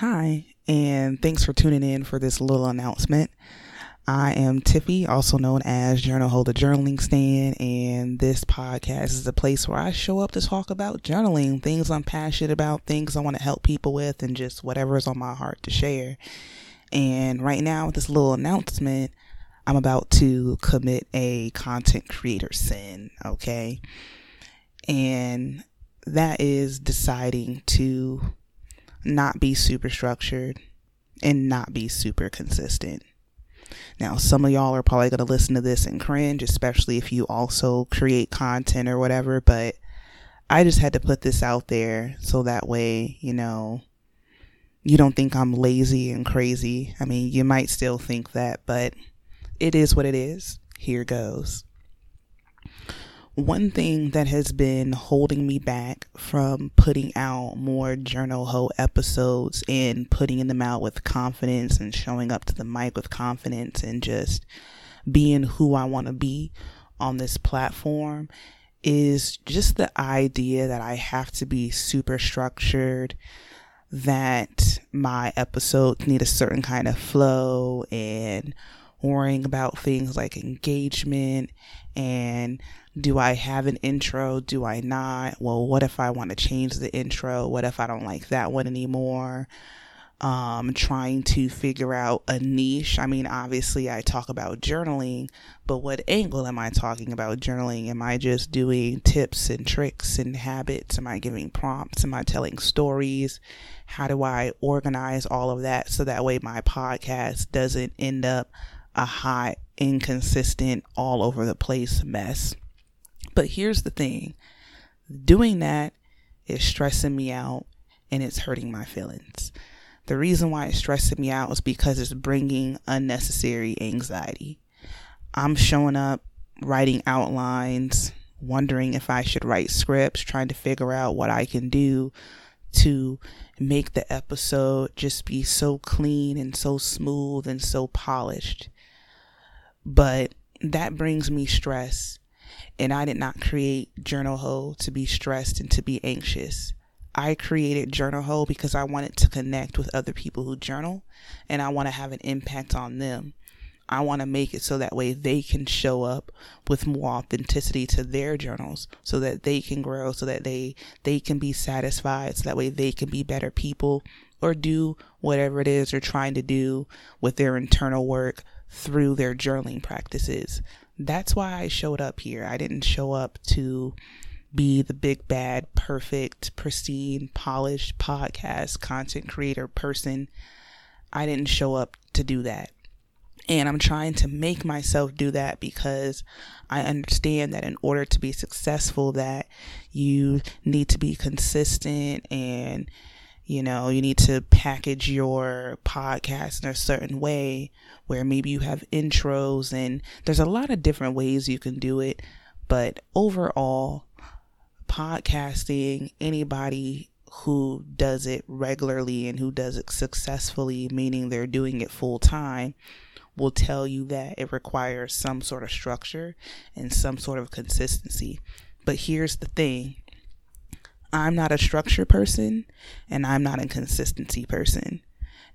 Hi, and thanks for tuning in for this little announcement. I am Tiffy, also known as Journal Holder Journaling Stand, and this podcast is a place where I show up to talk about journaling, things I'm passionate about, things I want to help people with, and just whatever is on my heart to share. And right now, with this little announcement, I'm about to commit a content creator sin, okay? And that is deciding to not be super structured and not be super consistent. Now, some of y'all are probably going to listen to this and cringe, especially if you also create content or whatever, but I just had to put this out there so that way, you know, you don't think I'm lazy and crazy. I mean, you might still think that, but it is what it is. Here goes one thing that has been holding me back from putting out more Journal Ho episodes and putting them out with confidence and showing up to the mic with confidence and just being who I want to be on this platform is just the idea that I have to be super structured, that my episodes need a certain kind of flow and worrying about things like engagement and do I have an intro? Do I not? Well, what if I want to change the intro? What if I don't like that one anymore? Um, trying to figure out a niche. I mean, obviously, I talk about journaling, but what angle am I talking about journaling? Am I just doing tips and tricks and habits? Am I giving prompts? Am I telling stories? How do I organize all of that so that way my podcast doesn't end up a hot, inconsistent, all over the place mess? But here's the thing doing that is stressing me out and it's hurting my feelings. The reason why it's stressing me out is because it's bringing unnecessary anxiety. I'm showing up writing outlines, wondering if I should write scripts, trying to figure out what I can do to make the episode just be so clean and so smooth and so polished. But that brings me stress and I did not create Journal Ho to be stressed and to be anxious. I created Journal Ho because I wanted to connect with other people who journal and I want to have an impact on them. I want to make it so that way they can show up with more authenticity to their journals so that they can grow so that they they can be satisfied so that way they can be better people or do whatever it is they're trying to do with their internal work through their journaling practices that's why I showed up here. I didn't show up to be the big bad, perfect, pristine, polished podcast content creator person. I didn't show up to do that. And I'm trying to make myself do that because I understand that in order to be successful that you need to be consistent and you know, you need to package your podcast in a certain way where maybe you have intros and there's a lot of different ways you can do it. But overall, podcasting, anybody who does it regularly and who does it successfully, meaning they're doing it full time, will tell you that it requires some sort of structure and some sort of consistency. But here's the thing I'm not a structure person and I'm not a consistency person.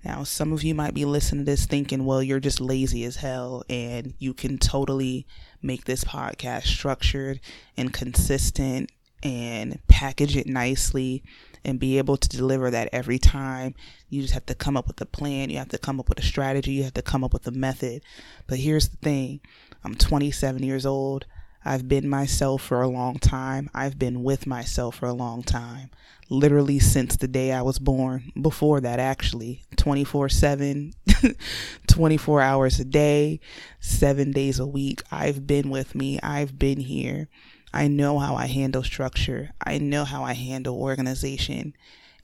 Now, some of you might be listening to this thinking, well, you're just lazy as hell and you can totally make this podcast structured and consistent and package it nicely and be able to deliver that every time. You just have to come up with a plan, you have to come up with a strategy, you have to come up with a method. But here's the thing I'm 27 years old. I've been myself for a long time. I've been with myself for a long time. Literally since the day I was born. Before that, actually. 24 7, 24 hours a day, seven days a week. I've been with me. I've been here. I know how I handle structure. I know how I handle organization.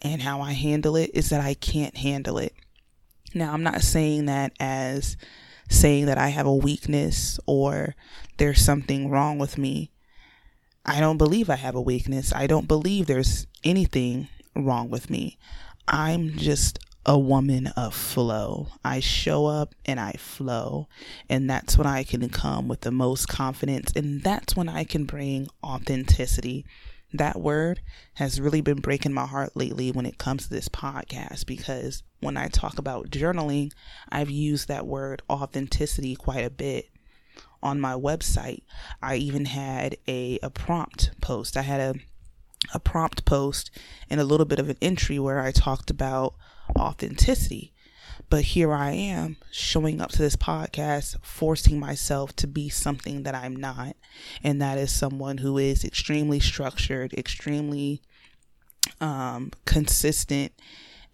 And how I handle it is that I can't handle it. Now, I'm not saying that as saying that I have a weakness or there's something wrong with me. I don't believe I have a weakness. I don't believe there's anything wrong with me. I'm just a woman of flow. I show up and I flow. And that's when I can come with the most confidence. And that's when I can bring authenticity. that word has really been breaking my heart lately when it comes to this podcast because when I talk about journaling, I've used that word authenticity quite a bit on my website. I even had a, a prompt post. I had a a prompt post and a little bit of an entry where I talked about authenticity. But here I am showing up to this podcast, forcing myself to be something that I'm not. And that is someone who is extremely structured, extremely um, consistent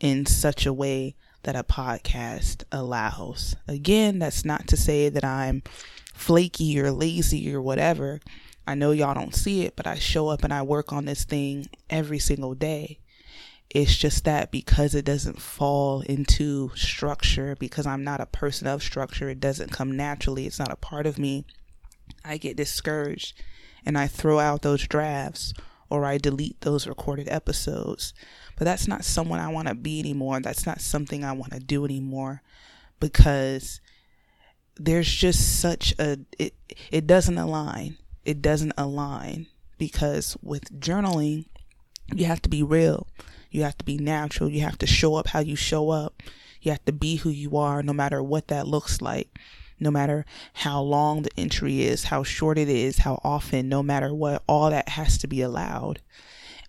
in such a way that a podcast allows. Again, that's not to say that I'm flaky or lazy or whatever. I know y'all don't see it, but I show up and I work on this thing every single day. It's just that because it doesn't fall into structure, because I'm not a person of structure, it doesn't come naturally, it's not a part of me. I get discouraged and I throw out those drafts or I delete those recorded episodes. But that's not someone I want to be anymore. That's not something I want to do anymore because there's just such a it it doesn't align. It doesn't align because with journaling you have to be real. You have to be natural. You have to show up how you show up. You have to be who you are no matter what that looks like. No matter how long the entry is, how short it is, how often, no matter what, all that has to be allowed.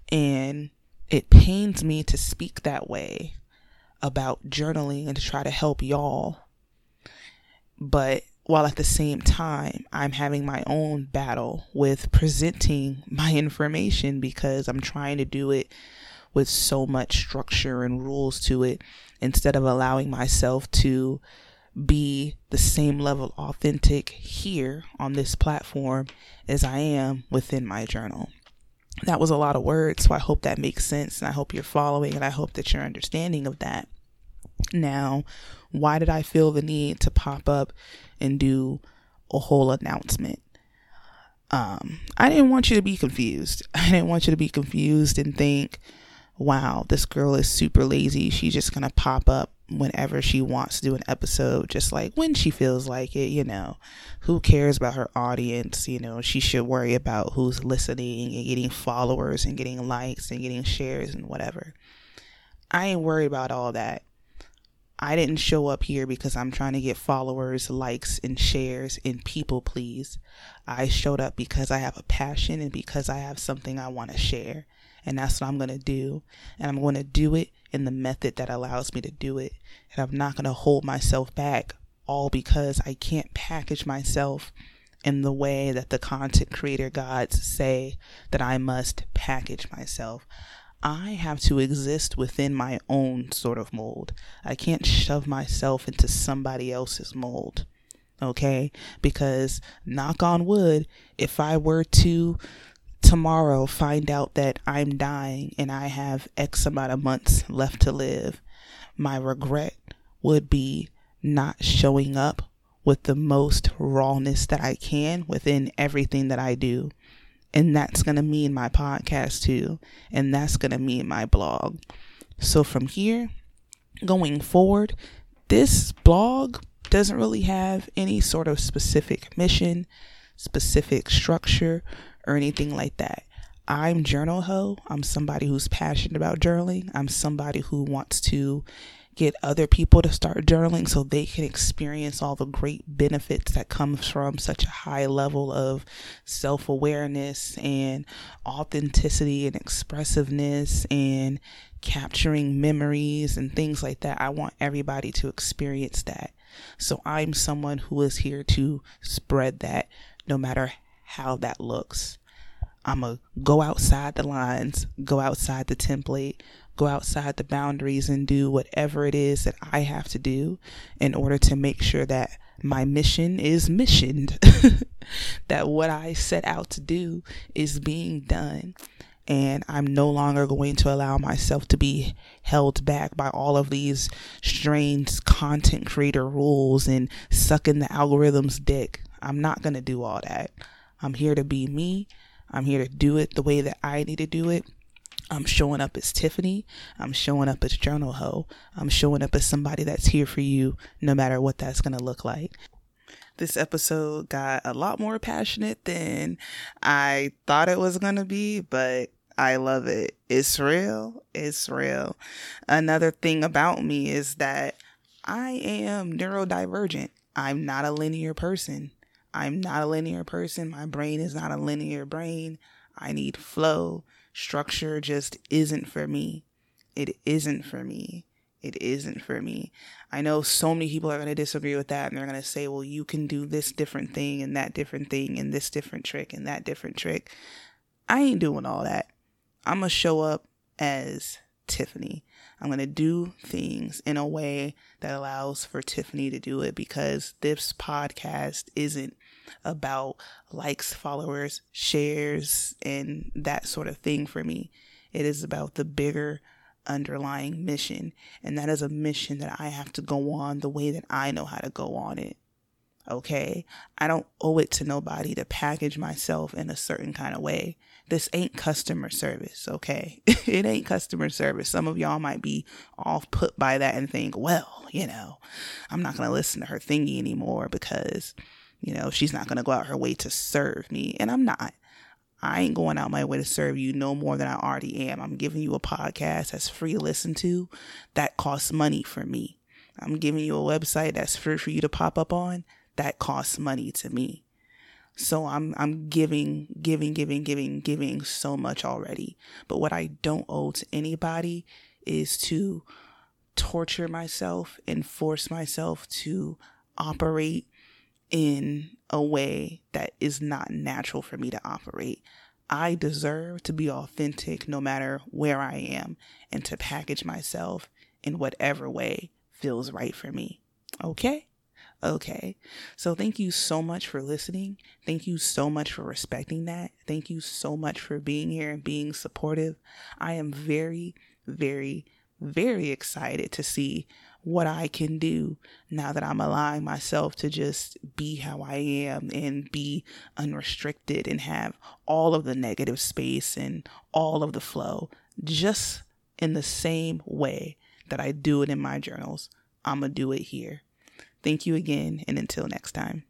And it pains me to speak that way about journaling and to try to help y'all. But while at the same time, I'm having my own battle with presenting my information because I'm trying to do it with so much structure and rules to it instead of allowing myself to be the same level authentic here on this platform as I am within my journal that was a lot of words, so I hope that makes sense and I hope you're following and I hope that you're understanding of that. Now, why did I feel the need to pop up and do a whole announcement? Um, I didn't want you to be confused. I didn't want you to be confused and think, wow, this girl is super lazy. She's just going to pop up whenever she wants to do an episode, just like when she feels like it, you know. Who cares about her audience? You know, she should worry about who's listening and getting followers and getting likes and getting shares and whatever. I ain't worried about all that. I didn't show up here because I'm trying to get followers, likes, and shares and people please. I showed up because I have a passion and because I have something I want to share. And that's what I'm going to do. And I'm going to do it in the method that allows me to do it. And I'm not going to hold myself back all because I can't package myself in the way that the content creator gods say that I must package myself. I have to exist within my own sort of mold. I can't shove myself into somebody else's mold. Okay? Because, knock on wood, if I were to tomorrow find out that I'm dying and I have X amount of months left to live, my regret would be not showing up with the most rawness that I can within everything that I do. And that's going to mean my podcast too. And that's going to mean my blog. So from here going forward, this blog doesn't really have any sort of specific mission, specific structure, or anything like that. I'm Journal Ho. I'm somebody who's passionate about journaling. I'm somebody who wants to get other people to start journaling so they can experience all the great benefits that comes from such a high level of self-awareness and authenticity and expressiveness and capturing memories and things like that. I want everybody to experience that. So I'm someone who is here to spread that no matter how that looks. I'm going to go outside the lines, go outside the template, go outside the boundaries and do whatever it is that I have to do in order to make sure that my mission is missioned, that what I set out to do is being done. And I'm no longer going to allow myself to be held back by all of these strange content creator rules and sucking the algorithm's dick. I'm not going to do all that. I'm here to be me. I'm here to do it the way that I need to do it. I'm showing up as Tiffany. I'm showing up as Journal Ho. I'm showing up as somebody that's here for you no matter what that's going to look like. This episode got a lot more passionate than I thought it was going to be, but I love it. It's real. It's real. Another thing about me is that I am neurodivergent. I'm not a linear person. I'm not a linear person. My brain is not a linear brain. I need flow. Structure just isn't for me. It isn't for me. It isn't for me. I know so many people are going to disagree with that and they're going to say, well, you can do this different thing and that different thing and this different trick and that different trick. I ain't doing all that. I'm going to show up as Tiffany. I'm going to do things in a way that allows for Tiffany to do it because this podcast isn't about likes, followers, shares, and that sort of thing for me. It is about the bigger underlying mission. And that is a mission that I have to go on the way that I know how to go on it. Okay. I don't owe it to nobody to package myself in a certain kind of way. This ain't customer service. Okay. it ain't customer service. Some of y'all might be off put by that and think, well, you know, I'm not going to listen to her thingy anymore because, you know, she's not going to go out her way to serve me. And I'm not. I ain't going out my way to serve you no more than I already am. I'm giving you a podcast that's free to listen to that costs money for me. I'm giving you a website that's free for you to pop up on that costs money to me. So I'm I'm giving, giving, giving, giving, giving so much already. But what I don't owe to anybody is to torture myself and force myself to operate in a way that is not natural for me to operate. I deserve to be authentic no matter where I am and to package myself in whatever way feels right for me. Okay? Okay. So thank you so much for listening. Thank you so much for respecting that. Thank you so much for being here and being supportive. I am very, very, very excited to see what I can do now that I'm allowing myself to just be how I am and be unrestricted and have all of the negative space and all of the flow just in the same way that I do it in my journals. I'm going to do it here. Thank you again, and until next time.